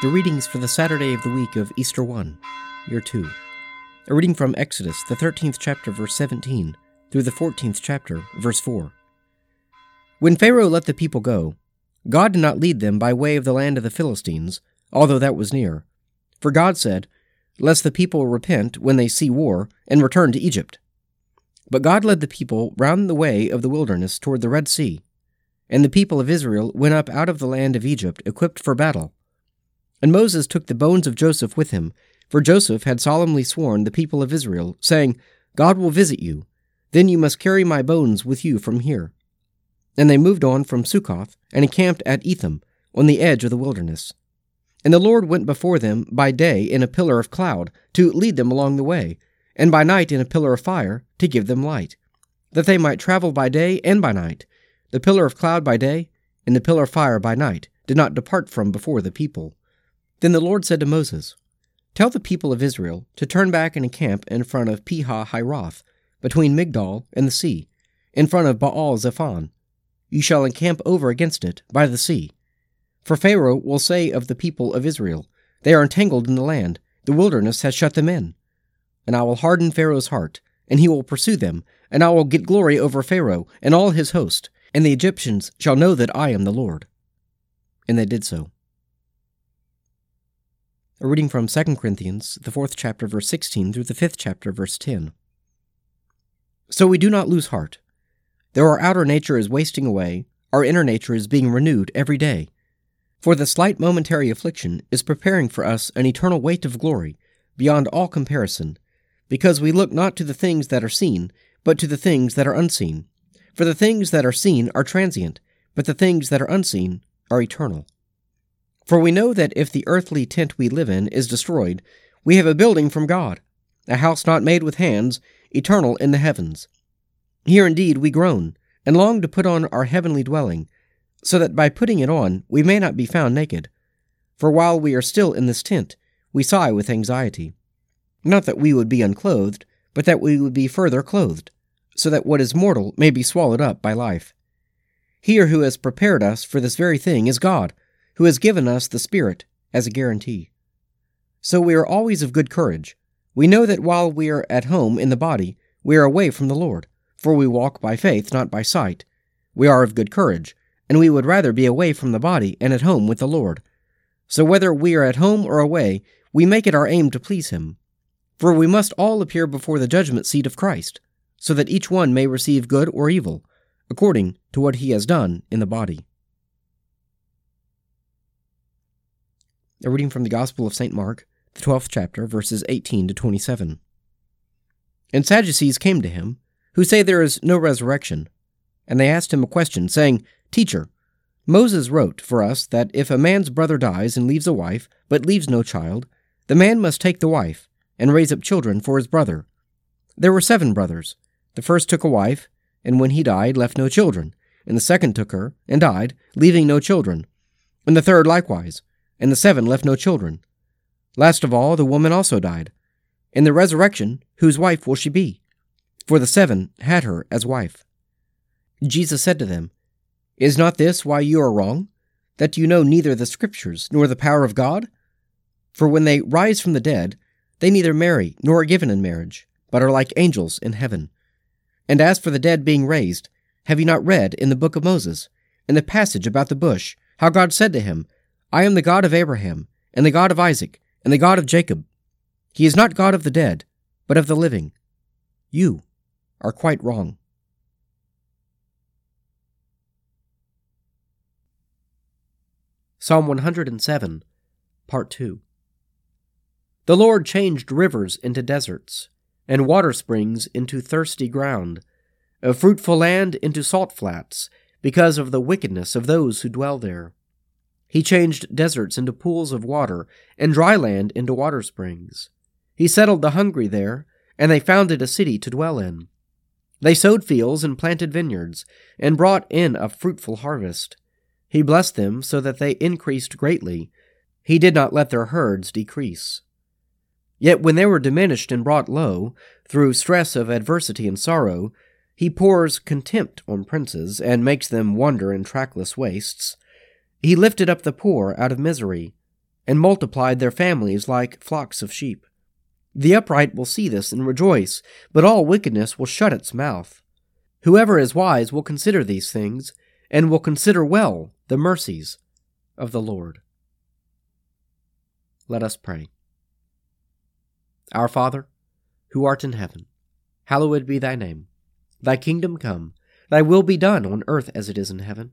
The readings for the Saturday of the week of Easter 1, Year 2. A reading from Exodus, the 13th chapter, verse 17, through the 14th chapter, verse 4. When Pharaoh let the people go, God did not lead them by way of the land of the Philistines, although that was near. For God said, Lest the people repent when they see war, and return to Egypt. But God led the people round the way of the wilderness toward the Red Sea. And the people of Israel went up out of the land of Egypt equipped for battle. And Moses took the bones of Joseph with him, for Joseph had solemnly sworn the people of Israel, saying, God will visit you. Then you must carry my bones with you from here. And they moved on from Succoth, and encamped at Etham, on the edge of the wilderness. And the Lord went before them by day in a pillar of cloud, to lead them along the way, and by night in a pillar of fire, to give them light, that they might travel by day and by night. The pillar of cloud by day, and the pillar of fire by night, did not depart from before the people. Then the Lord said to Moses, Tell the people of Israel to turn back and encamp in front of Pi-hahiroth, between Migdol and the sea, in front of Baal Zephon. You shall encamp over against it by the sea. For Pharaoh will say of the people of Israel, They are entangled in the land, the wilderness has shut them in. And I will harden Pharaoh's heart, and he will pursue them, and I will get glory over Pharaoh and all his host, and the Egyptians shall know that I am the Lord. And they did so. A reading from 2 Corinthians, the fourth chapter, verse 16 through the fifth chapter, verse 10. So we do not lose heart. Though our outer nature is wasting away, our inner nature is being renewed every day. For the slight momentary affliction is preparing for us an eternal weight of glory, beyond all comparison, because we look not to the things that are seen, but to the things that are unseen. For the things that are seen are transient, but the things that are unseen are eternal. For we know that if the earthly tent we live in is destroyed, we have a building from God, a house not made with hands, eternal in the heavens. Here indeed we groan, and long to put on our heavenly dwelling, so that by putting it on we may not be found naked. For while we are still in this tent, we sigh with anxiety. Not that we would be unclothed, but that we would be further clothed, so that what is mortal may be swallowed up by life. Here who has prepared us for this very thing is God who has given us the Spirit as a guarantee. So we are always of good courage. We know that while we are at home in the body, we are away from the Lord, for we walk by faith, not by sight. We are of good courage, and we would rather be away from the body and at home with the Lord. So whether we are at home or away, we make it our aim to please Him. For we must all appear before the judgment seat of Christ, so that each one may receive good or evil, according to what he has done in the body. A reading from the Gospel of St. Mark, the 12th chapter, verses 18 to 27. And Sadducees came to him, who say there is no resurrection. And they asked him a question, saying, Teacher, Moses wrote for us that if a man's brother dies and leaves a wife, but leaves no child, the man must take the wife, and raise up children for his brother. There were seven brothers. The first took a wife, and when he died, left no children. And the second took her, and died, leaving no children. And the third likewise and the seven left no children. Last of all, the woman also died. In the resurrection, whose wife will she be? For the seven had her as wife. Jesus said to them, Is not this why you are wrong, that you know neither the Scriptures nor the power of God? For when they rise from the dead, they neither marry nor are given in marriage, but are like angels in heaven. And as for the dead being raised, have you not read in the book of Moses, in the passage about the bush, how God said to him, I am the God of Abraham, and the God of Isaac, and the God of Jacob. He is not God of the dead, but of the living. You are quite wrong. Psalm 107, Part 2 The Lord changed rivers into deserts, and water springs into thirsty ground, a fruitful land into salt flats, because of the wickedness of those who dwell there. He changed deserts into pools of water, and dry land into water springs. He settled the hungry there, and they founded a city to dwell in. They sowed fields and planted vineyards, and brought in a fruitful harvest. He blessed them so that they increased greatly. He did not let their herds decrease. Yet when they were diminished and brought low, through stress of adversity and sorrow, he pours contempt on princes, and makes them wander in trackless wastes. He lifted up the poor out of misery, and multiplied their families like flocks of sheep. The upright will see this and rejoice, but all wickedness will shut its mouth. Whoever is wise will consider these things, and will consider well the mercies of the Lord. Let us pray. Our Father, who art in heaven, hallowed be thy name. Thy kingdom come, thy will be done on earth as it is in heaven.